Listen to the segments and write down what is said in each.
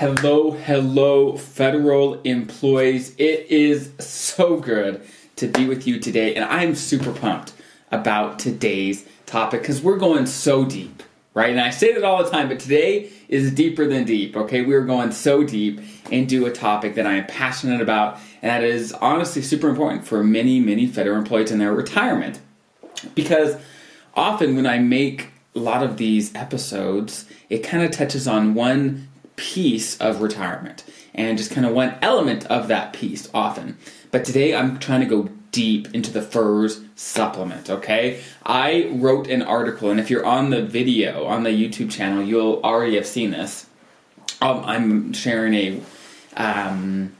Hello, hello, federal employees. It is so good to be with you today, and I'm super pumped about today's topic because we're going so deep, right? And I say that all the time, but today is deeper than deep, okay? We're going so deep into a topic that I am passionate about, and that is honestly super important for many, many federal employees in their retirement. Because often when I make a lot of these episodes, it kind of touches on one piece of retirement and just kind of one element of that piece often. But today I'm trying to go deep into the FERS supplement, okay? I wrote an article, and if you're on the video on the YouTube channel, you'll already have seen this. Um, I'm sharing a. Um,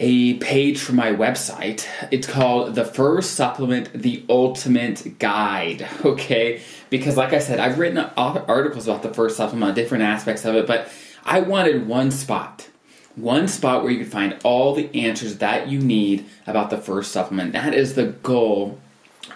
a page from my website. It's called The FERS Supplement The Ultimate Guide, okay? Because, like I said, I've written articles about the FERS supplement, different aspects of it, but I wanted one spot. One spot where you could find all the answers that you need about the FERS supplement. That is the goal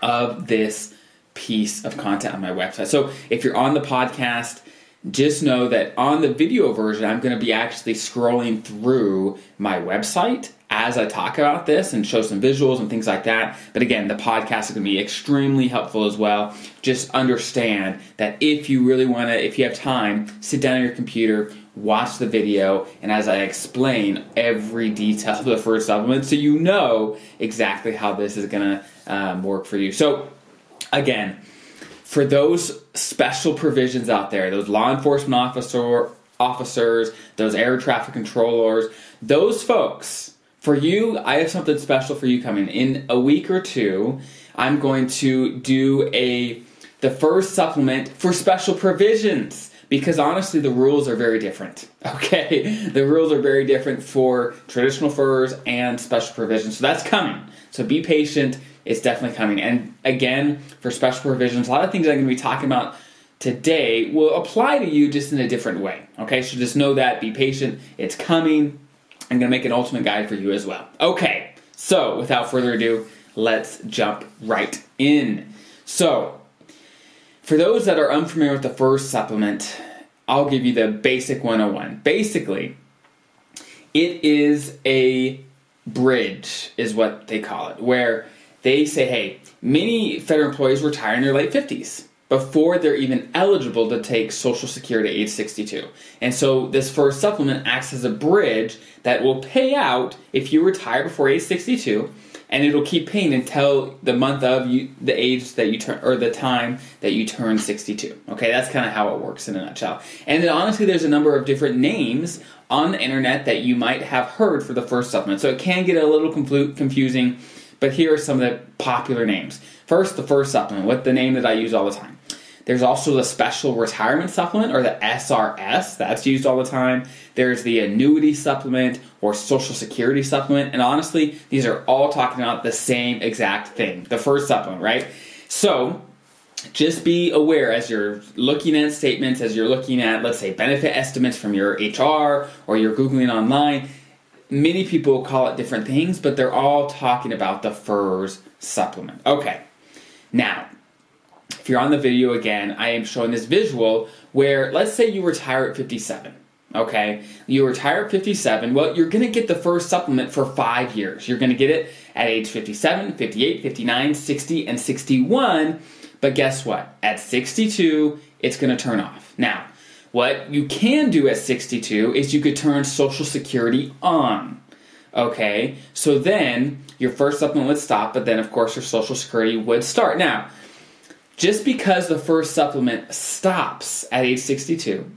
of this piece of content on my website. So if you're on the podcast, just know that on the video version, I'm going to be actually scrolling through my website as I talk about this and show some visuals and things like that. But again, the podcast is going to be extremely helpful as well. Just understand that if you really want to, if you have time, sit down on your computer, watch the video, and as I explain every detail of the FERS supplement, so you know exactly how this is going to um, work for you. So, again, for those special provisions out there, those law enforcement officer officers, those air traffic controllers, those folks, for you, I have something special for you coming. In a week or two, I'm going to do a the FERS supplement for special provisions because honestly the rules are very different okay? The rules are very different for traditional FERS and special provisions. So that's coming. So be patient it's definitely coming. And again for special provisions a lot of things i'm going to be talking about today will apply to you just in a different way okay? So just know that be patient it's coming. I'm going to make an ultimate guide for you as well. Okay so without further ado let's jump right in. So for those that are unfamiliar with the FERS supplement, I'll give you the basic 101. Basically, it is a bridge, is what they call it, where they say, hey, many federal employees retire in their late 50s before they're even eligible to take Social Security at age 62. And so this FERS supplement acts as a bridge that will pay out if you retire before age 62 and it'll keep paying until the month of you, the age that you turn or the time that you turn 62. Okay, that's kind of how it works in a nutshell. And then honestly, there's a number of different names on the internet that you might have heard for the FERS supplement, so it can get a little confusing. But here are some of the popular names. First, the FERS supplement, what the name that I use all the time. There's also the special retirement supplement or the SRS, that's used all the time. There's the annuity supplement or social security supplement. And honestly, these are all talking about the same exact thing the FERS supplement, right? So, just be aware as you're looking at statements, as you're looking at, let's say, benefit estimates from your HR or you're Googling online. Many people call it different things, but they're all talking about the FERS supplement. Okay, now if you're on the video again, I am showing this visual where let's say you retire at 57. Okay, you retire at 57. Well, you're to get the FERS supplement for five years. You're to get it at age 57, 58, 59, 60, and 61. But guess what? At 62, it's to turn off. Now, what you can do at 62 is you could turn Social Security on. Okay, so then your FERS supplement would stop, but then of course your Social Security would start. Now, just because the FERS supplement stops at age 62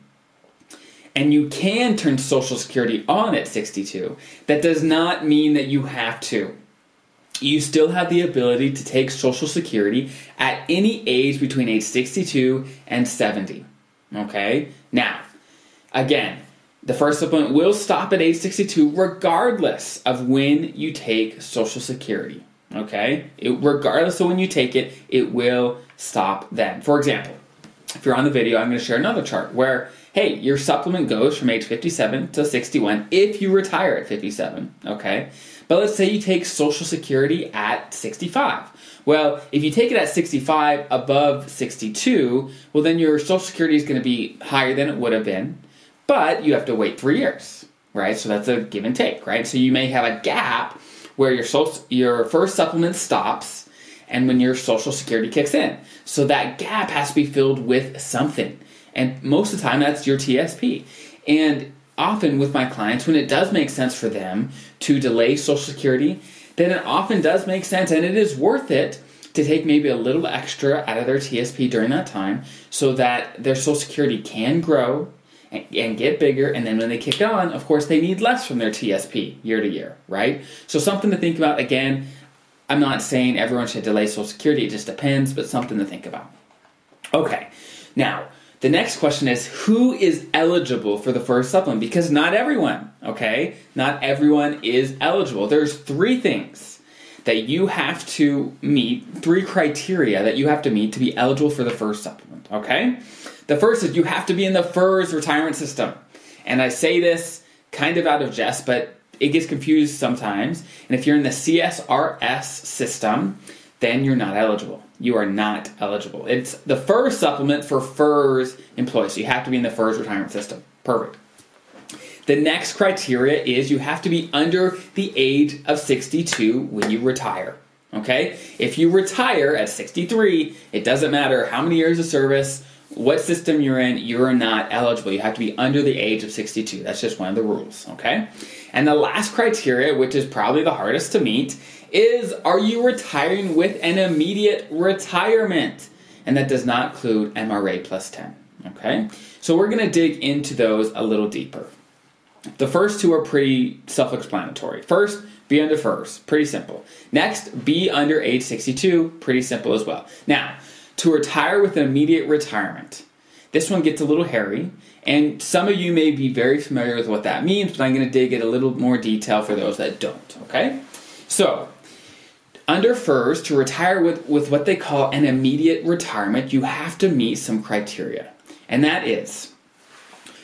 and you can turn Social Security on at 62, that does not mean that you have to. You still have the ability to take Social Security at any age between age 62 and 70. Okay? Now, again, the FERS supplement will stop at age 62 regardless of when you take Social Security. Okay? It, regardless of when you take it, it will stop then. For example, if you're on the video, I'm going to share another chart where, hey, your supplement goes from age 57 to 61 if you retire at 57. Okay? But let's say you take Social Security at 65. Well, if you take it at 65 above 62, well, then your Social Security is going to be higher than it would have been. but you have to wait three years, right? So that's a give and take, right? So you may have a gap where your social, your FERS supplement stops and when your social security kicks in. So that gap has to be filled with something. And most of the time that's your TSP. And often with my clients, when it does make sense for them to delay social security, then it often does make sense and it is worth it to take maybe a little extra out of their TSP during that time so that their social security can grow and, and get bigger. And then when they kick on, of course, they need less from their TSP year to year, right? So something to think about. Again, I'm not saying everyone should delay Social Security, it just depends, but something to think about. Okay, now the next question is who is eligible for the FERS supplement? Because not everyone, okay? Not everyone is eligible. There's three things that you have to meet, three criteria that you have to meet to be eligible for the FERS supplement, okay? The first is you have to be in the FERS retirement system. And I say this kind of out of jest, but it gets confused sometimes. And if you're in the CSRS system, then you're not eligible. You are not eligible. It's the FERS supplement for FERS employees. So you have to be in the FERS retirement system. Perfect. The next criteria is you have to be under the age of 62 when you retire. Okay? If you retire at 63, it doesn't matter how many years of service, what system you're in, you're not eligible. You have to be under the age of 62. That's just one of the rules, okay? And the last criteria, which is probably the hardest to meet, is are you retiring with an immediate retirement? And that does not include MRA plus 10, okay? So we're going to dig into those a little deeper. The first two are pretty self explanatory. First, be under FERS, pretty simple. Next, be under age 62, pretty simple as well. Now, to retire with an immediate retirement. This one gets a little hairy, and some of you may be very familiar with what that means, but I'm going to dig in a little more detail for those that don't, okay? So, under FERS, to retire with, with what they call an immediate retirement, you have to meet some criteria. And that is,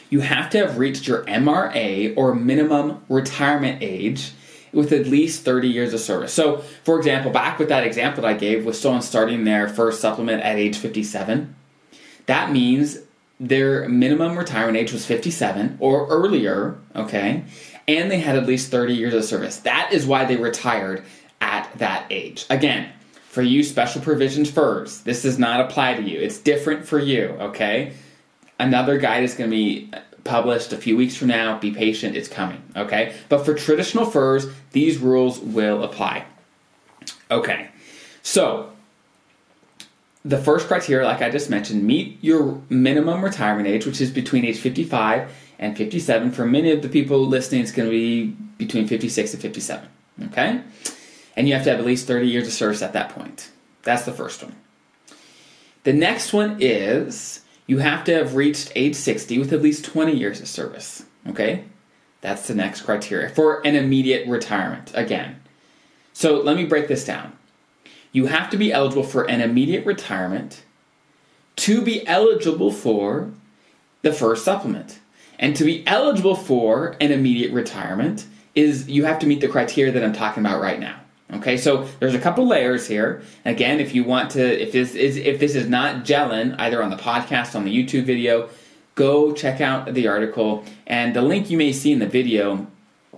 you have to have reached your MRA or minimum retirement age with at least 30 years of service. So, for example, back with that example that I gave with someone starting their FERS supplement at age 57, that means their minimum retirement age was 57 or earlier, okay? And they had at least 30 years of service. That is why they retired at that age. Again, for you special provisions FERS, this does not apply to you. It's different for you, okay? Another guide is going to be published a few weeks from now. Be patient, it's coming, okay? But for traditional FERS, these rules will apply. Okay, so the first criteria, like I just mentioned, meet your minimum retirement age, which is between age 55 and 57. For many of the people listening, it's going to be between 56 and 57, okay? And you have to have at least 30 years of service at that point. That's the first one. The next one is you have to have reached age 60 with at least 20 years of service. Okay? That's the next criteria for an immediate retirement again. So let me break this down. You have to be eligible for an immediate retirement to be eligible for the FERS supplement. And to be eligible for an immediate retirement is you have to meet the criteria that I'm talking about right now. Okay, so there's a couple layers here. Again, if you want to, if this is if this is not gelling either on the podcast, on the YouTube video, go check out the article and the link you may see in the video.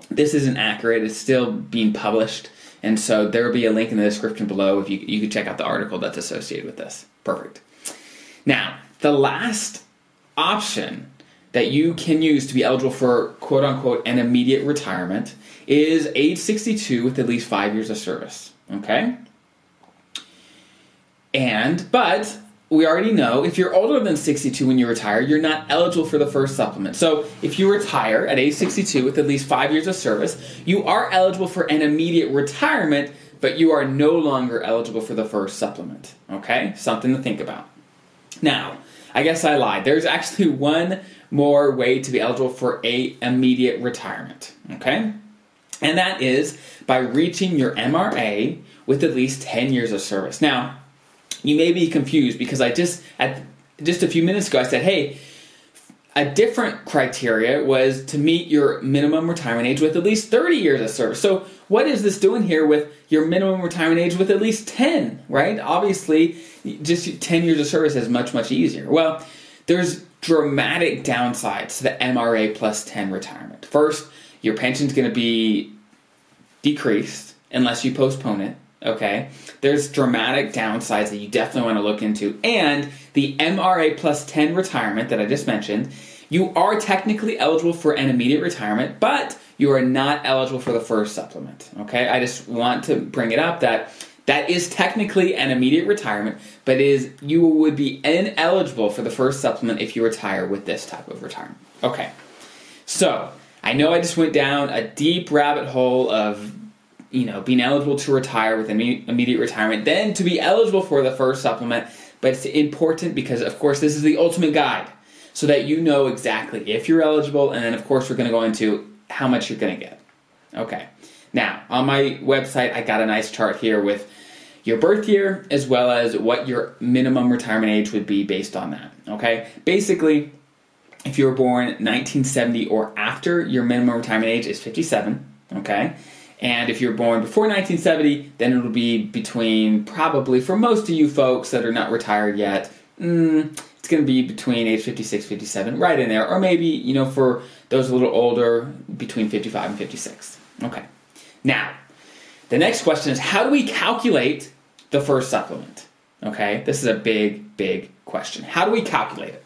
This isn't accurate; it's still being published, and so there will be a link in the description below if you you can check out the article that's associated with this. Perfect. Now, the last option that you can use to be eligible for quote unquote an immediate retirement is age 62 with at least five years of service. Okay? And, but we already know if you're older than 62 when you retire, you're not eligible for the FERS supplement. So if you retire at age 62 with at least five years of service, you are eligible for an immediate retirement, but you are no longer eligible for the FERS supplement. Okay? Something to think about. Now, I guess I lied. There's actually one more way to be eligible for a immediate retirement. Okay? And that is by reaching your MRA with at least 10 years of service. Now, you may be confused because I just at just a few minutes ago I said, "Hey, a different criteria was to meet your minimum retirement age with at least 30 years of service. So, what is this doing here with your minimum retirement age with at least 10, right? Obviously, just 10 years of service is much, much easier. Well, there's dramatic downsides to the MRA plus 10 retirement. First, your pension's going to be decreased unless you postpone it. Okay, there's dramatic downsides that you definitely want to look into, and the MRA plus 10 retirement that I just mentioned. You are technically eligible for an immediate retirement, but you are not eligible for the FERS supplement. Okay, I just want to bring it up that that is technically an immediate retirement, but is you would be ineligible for the FERS supplement if you retire with this type of retirement. Okay, so I know I just went down a deep rabbit hole of you know being eligible to retire with immediate retirement, then to be eligible for the FERS supplement. But it's important because, of course, this is the ultimate guide, so that you know exactly if you're eligible, and then of course we're going to go into how much you're going to get. Okay. Now, on my website, I got a nice chart here with your birth year as well as what your minimum retirement age would be based on that. Okay? Basically, if you were born 1970 or after, your minimum retirement age is 57. Okay? And if you're born before 1970, then it'll be between probably for most of you folks that are not retired yet, mm, it's going to be between age 56, 57, right in there. Or maybe, you know, for those a little older, between 55 and 56. Okay. Now, the next question is how do we calculate the FERS supplement? Okay, this is a big, big question. How do we calculate it?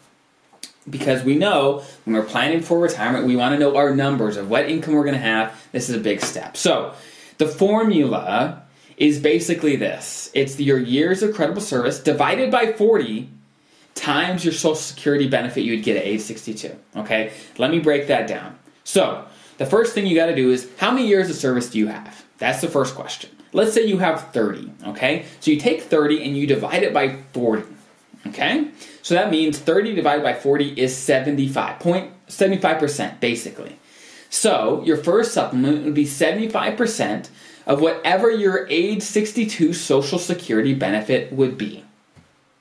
Because we know when we're planning for retirement, we want to know our numbers of what income we're going to have. This is a big step. So, the formula is basically this it's your years of credible service divided by 40 times your Social Security benefit you would get at age 62. Okay, let me break that down. So, the first thing you got to do is how many years of service do you have? That's the first question. Let's say you have 30, okay? So you take 30 and you divide it by 40, okay? So that means 30 divided by 40 is 75, 75% basically. So your FERS supplement would be 75% of whatever your age 62 Social Security benefit would be.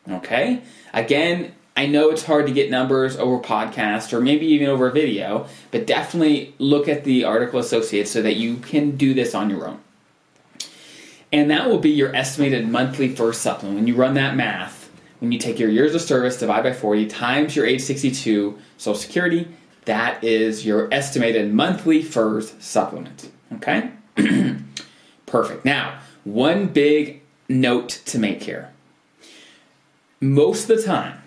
Okay? Again, I know it's hard to get numbers over podcast or maybe even over video, but definitely look at the article associated so that you can do this on your own. And that will be your estimated monthly FERS supplement. When you run that math, when you take your years of service, divide by 40, times your age 62 Social Security, that is your estimated monthly FERS supplement. Okay? Perfect. Now, one big note to make here. Most of the time,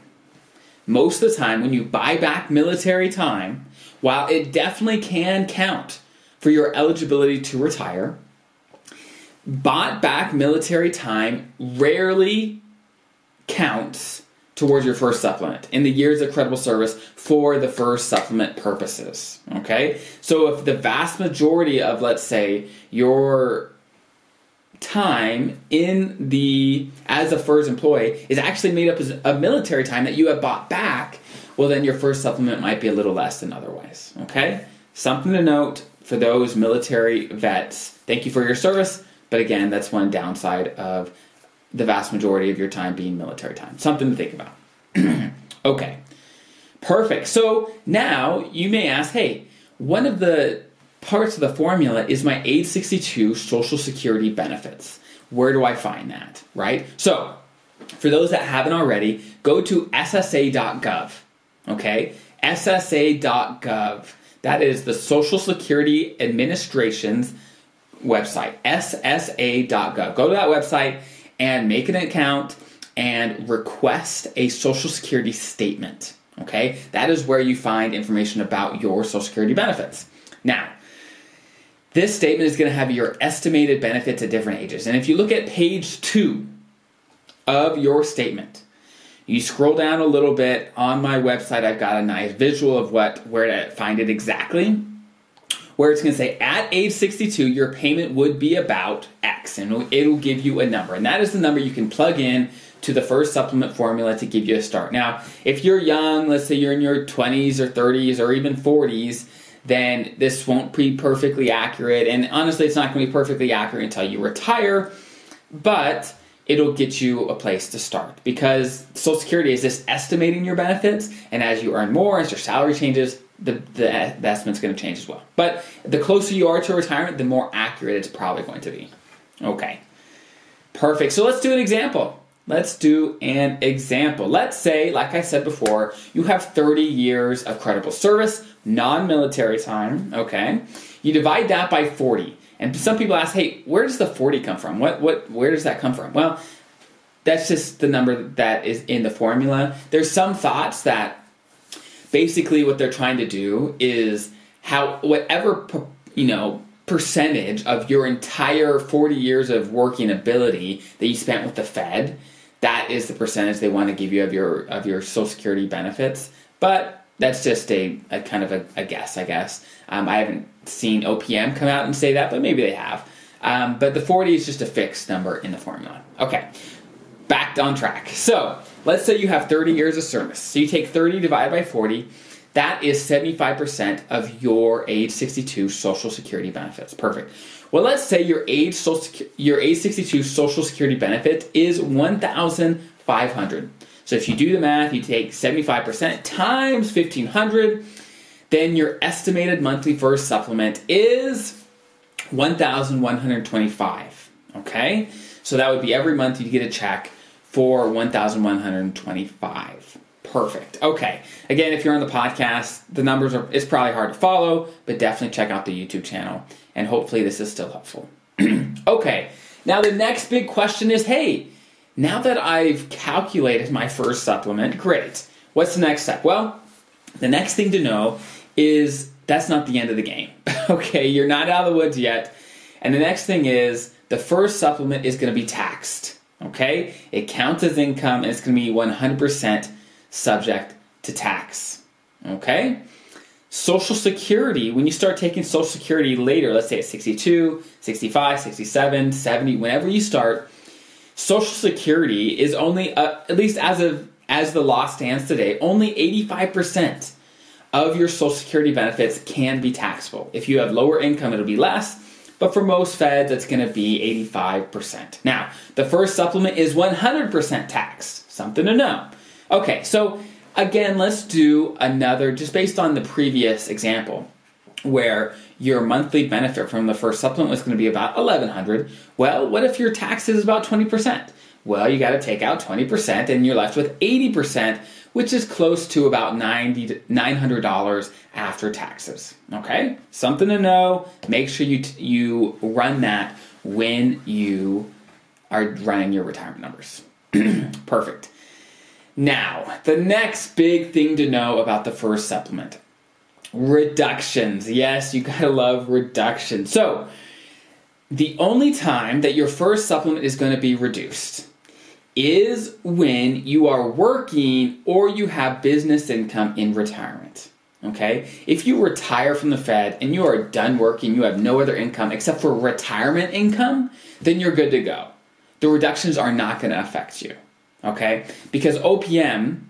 most of the time when you buy back military time, while it definitely can count for your eligibility to retire, bought back military time rarely counts towards your FERS supplement in the years of credible service for the FERS supplement purposes. Okay? So if the vast majority of, let's say, your time in the as a FERS employee is actually made up of military time that you have bought back, well then your FERS supplement might be a little less than otherwise. Okay? Something to note for those military vets. Thank you for your service, but again, that's one downside of the vast majority of your time being military time. Something to think about. okay. Perfect. So now you may ask, hey, one of the parts of the formula is my age 62 Social Security benefits. Where do I find that? Right? So, for those that haven't already, go to SSA.gov. Okay? SSA.gov. That is the Social Security Administration's website, SSA.gov. Go to that website and make an account and request a Social Security statement. Okay? That is where you find information about your Social Security benefits. Now, this statement is going to have your estimated benefits at different ages. And if you look at page two of your statement, you scroll down a little bit on my website, I've got a nice visual of what where to find it exactly. Where it's going to say at age 62, your payment would be about X, and it'll give you a number. And that is the number you can plug in to the FERS supplement formula to give you a start. Now, if you're young, let's say you're in your 20s or 30s or even 40s, then this won't be perfectly accurate. And honestly, it's not going to be perfectly accurate until you retire, but it'll get you a place to start because Social Security is just estimating your benefits, and as you earn more, as your salary changes, the, the, the estimate's going to change as well. But the closer you are to retirement, the more accurate it's probably going to be. Okay. Perfect. So let's do an example. let's do an example. Let's say, like I said before, you have 30 years of credible service, non military time, okay? You divide that by 40. And some people ask, hey, where does the 40 come from? What, what, where does that come from? Well, that's just the number that is in the formula. There's some thoughts that basically what they're trying to do is how whatever you know percentage of your entire 40 years of working ability that you spent with the Fed, that is the percentage they want to give you of your of your Social Security benefits. But that's just a, a kind of a, a guess, I guess. Um, I haven't seen OPM come out and say that, but maybe they have. Um, but the 40 is just a fixed number in the formula. Okay, back on track. So let's say you have 30 years of service. So you take 30 divided by 40 that is 75% of your age 62 Social Security benefits. Perfect. Well, let's say your age social, your age 62 Social Security benefit is 1,500. So if you do the math, you take 75% times 1,500, then your estimated monthly FERS supplement is 1,125. Okay, so that would be every month you get a check for 1,125. Perfect. Okay. Again, if you're on the podcast, the numbers are it's probably hard to follow, but definitely check out the YouTube channel and hopefully this is still helpful. okay. Now the next big question is, hey, now that I've calculated my FERS supplement, great. What's the next step? Well, the next thing to know is that's not the end of the game. okay, you're not out of the woods yet. And the next thing is the FERS supplement is going to be taxed. Okay? It counts as income and it's going to be 100% subject to tax. Okay? Social Security, when you start taking Social Security later, let's say at 62, 65, 67, 70, whenever you start, Social Security is only, uh, at least as of as the law stands today, only 85% of your Social Security benefits can be taxable. If you have lower income, it'll be less, but for most feds, it's going to be 85%. Now, the FERS supplement is 100% taxed. Something to know. Okay, so again, let's do another, just based on the previous example, where your monthly benefit from the FERS supplement was going to be about 1100 Well, what if your tax is about 20%? Well, you got to take out 20% and you're left with 80%, which is close to about $90 $900 after taxes. Okay? Something to know. Make sure you, t- you run that when you are running your retirement numbers. Perfect. Now, the next big thing to know about the FERS supplement reductions. Yes, you gotta love reductions. So, the only time that your FERS supplement is going to be reduced is when you are working or you have business income in retirement. Okay? If you retire from the Fed and you are done working, you have no other income except for retirement income, then you're good to go. The reductions are not going to affect you okay? Because OPM,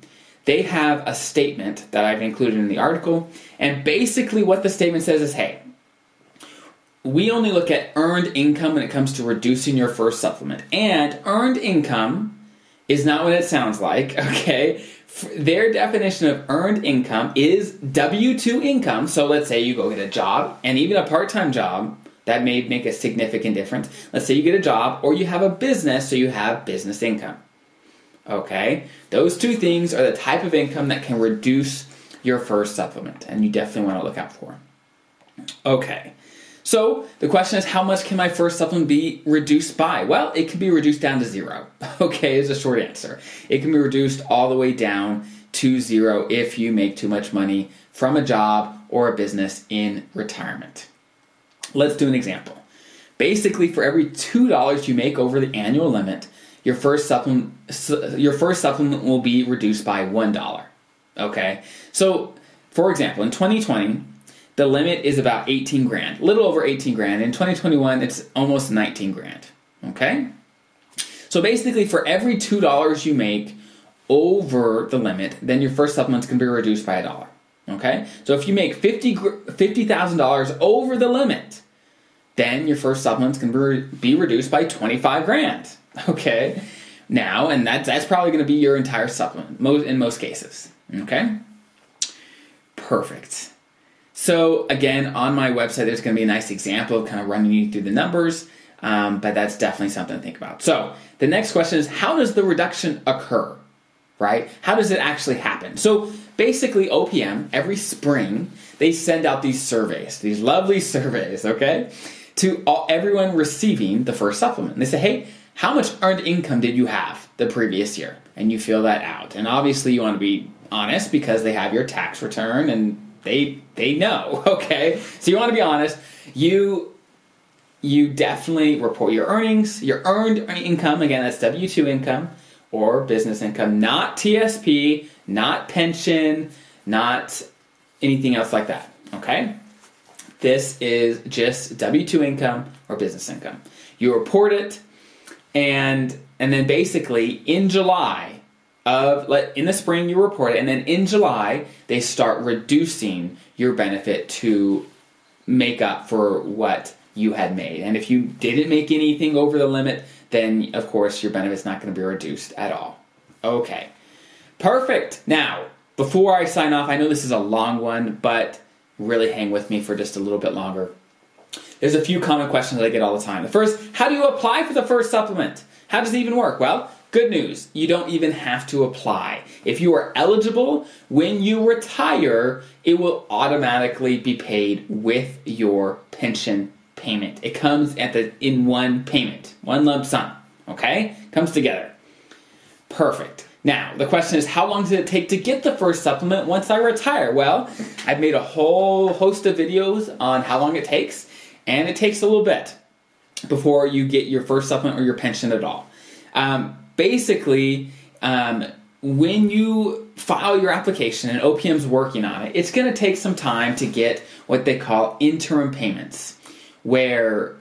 they have a statement that I've included in the article, and basically what the statement says is hey, we only look at earned income when it comes to reducing your FERS supplement. And earned income is not what it sounds like, okay? Their definition of earned income is W 2 income. So let's say you go get a job, and even a part time job, that may make a significant difference. Let's say you get a job, or you have a business, so you have business income. Okay? Those two things are the type of income that can reduce your FERS supplement, and you definitely want to look out for. Okay. So the question is, how much can my FERS supplement be reduced by? Well, it can be reduced down to zero. Okay, is a short answer. It can be reduced all the way down to zero if you make too much money from a job or a business in retirement. Let's do an example. Basically, for every $2 you make over the annual limit, your FERS supplement your FERS supplement will be reduced by one dollar. Okay, so for example, in 2020, the limit is about 18 grand, a little over 18 grand. In 2021, it's almost 19 grand. Okay, so basically, for every two dollars you make over the limit, then your FERS supplement's to be reduced by a dollar. Okay, so if you make 50 $50,000 over the limit, then your FERS supplement's to be reduced by 25 grand. Okay. Now, and that's that's probably to be your entire supplement most in most cases. Okay. Perfect. So again, on my website, there's going to be a nice example of kind of running you through the numbers. Um, but that's definitely something to think about. So the next question is how does the reduction occur? Right? How does it actually happen? So basically, OPM every spring they send out these surveys, these lovely surveys, okay, to all, everyone receiving the FERS supplement. They say, hey, how much earned income did you have the previous year? And you fill that out. And obviously, you want to be honest because they have your tax return and they they know. Okay, so you want to be honest. You you definitely report your earnings, your earned income. Again, that's W two income or business income, not TSP, not pension, not anything else like that. Okay, this is just W two income or business income. You report it, and and then basically in July of like in the spring you report it, and then in July they start reducing your benefit to make up for what you had made. And if you didn't make anything over the limit, then of course your benefit's not going to be reduced at all. Okay. Perfect. Now, before I sign off, I know this is a long one, but really hang with me for just a little bit longer. There's a few common questions I get all the time. The first, how do you apply for the FERS supplement? How does it even work? Well, Good news, you don't even have to apply. If you are eligible, when you retire, it will automatically be paid with your pension payment. It comes at the in one payment, one lump sum, okay? Comes together. Perfect. Now, the question is how long does it take to get the FERS supplement once I retire? Well, I've made a whole host of videos on how long it takes, and it takes a little bit before you get your FERS supplement or your pension at all. Um, basically, um, when you file your application and OPM's working on it, it's going to take some time to get what they call interim payments, where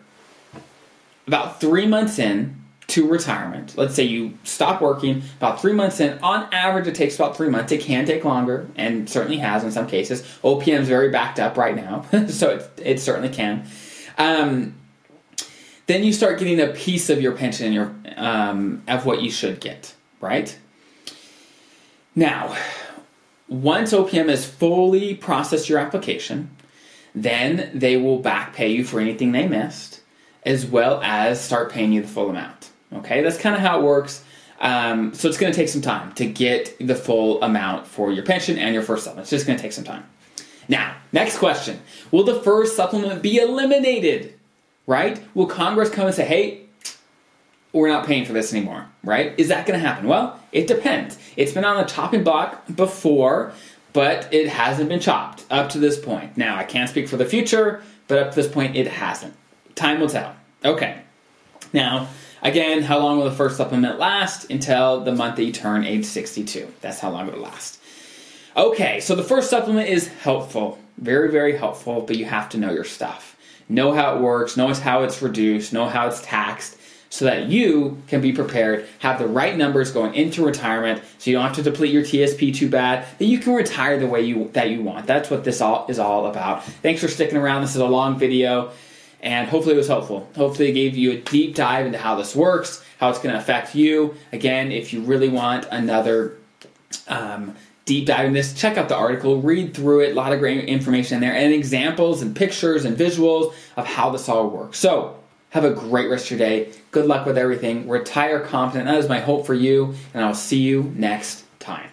about three months in to retirement, let's say you stop working about three months in, on average it takes about three months. It can take longer, and certainly has in some cases. OPM is very backed up right now, so it, it certainly can. Um, then you start getting a piece of your pension and your um, of what you should get, right? Now, once OPM has fully processed your application, then they will back pay you for anything they missed, as well as start paying you the full amount. Okay, that's kind of how it works. Um, so it's going to take some time to get the full amount for your pension and your FERS supplement. It's just going to take some time. Now, next question Will the FERS supplement be eliminated? Right? Will Congress come and say, hey, we're not paying for this anymore, right? Is that going to happen? Well, it depends. It's been on the chopping block before, but it hasn't been chopped up to this point. Now, I can't speak for the future, but up to this point, it hasn't. Time will tell. Okay. Now, again, how long will the FERS supplement last? Until the month that you turn age 62. That's how long it'll last. Okay, so the FERS supplement is helpful. Very, very helpful, but you have to know your stuff know how it works, know how it's reduced, know how it's taxed, so that you can be prepared, have the right numbers going into retirement, so you don't have to deplete your TSP too bad, that you can retire the way you that you want. That's what this all is all about. Thanks for sticking around. This is a long video, and hopefully it was helpful. Hopefully it gave you a deep dive into how this works, how it's going to affect you. Again, if you really want another um, deep dive in this, check out the article, read through it, a lot of great information in there, and examples and pictures and visuals of how this all works. So, have a great rest of your day. Good luck with everything. Retire confident. That is my hope for you, and I'll see you next time.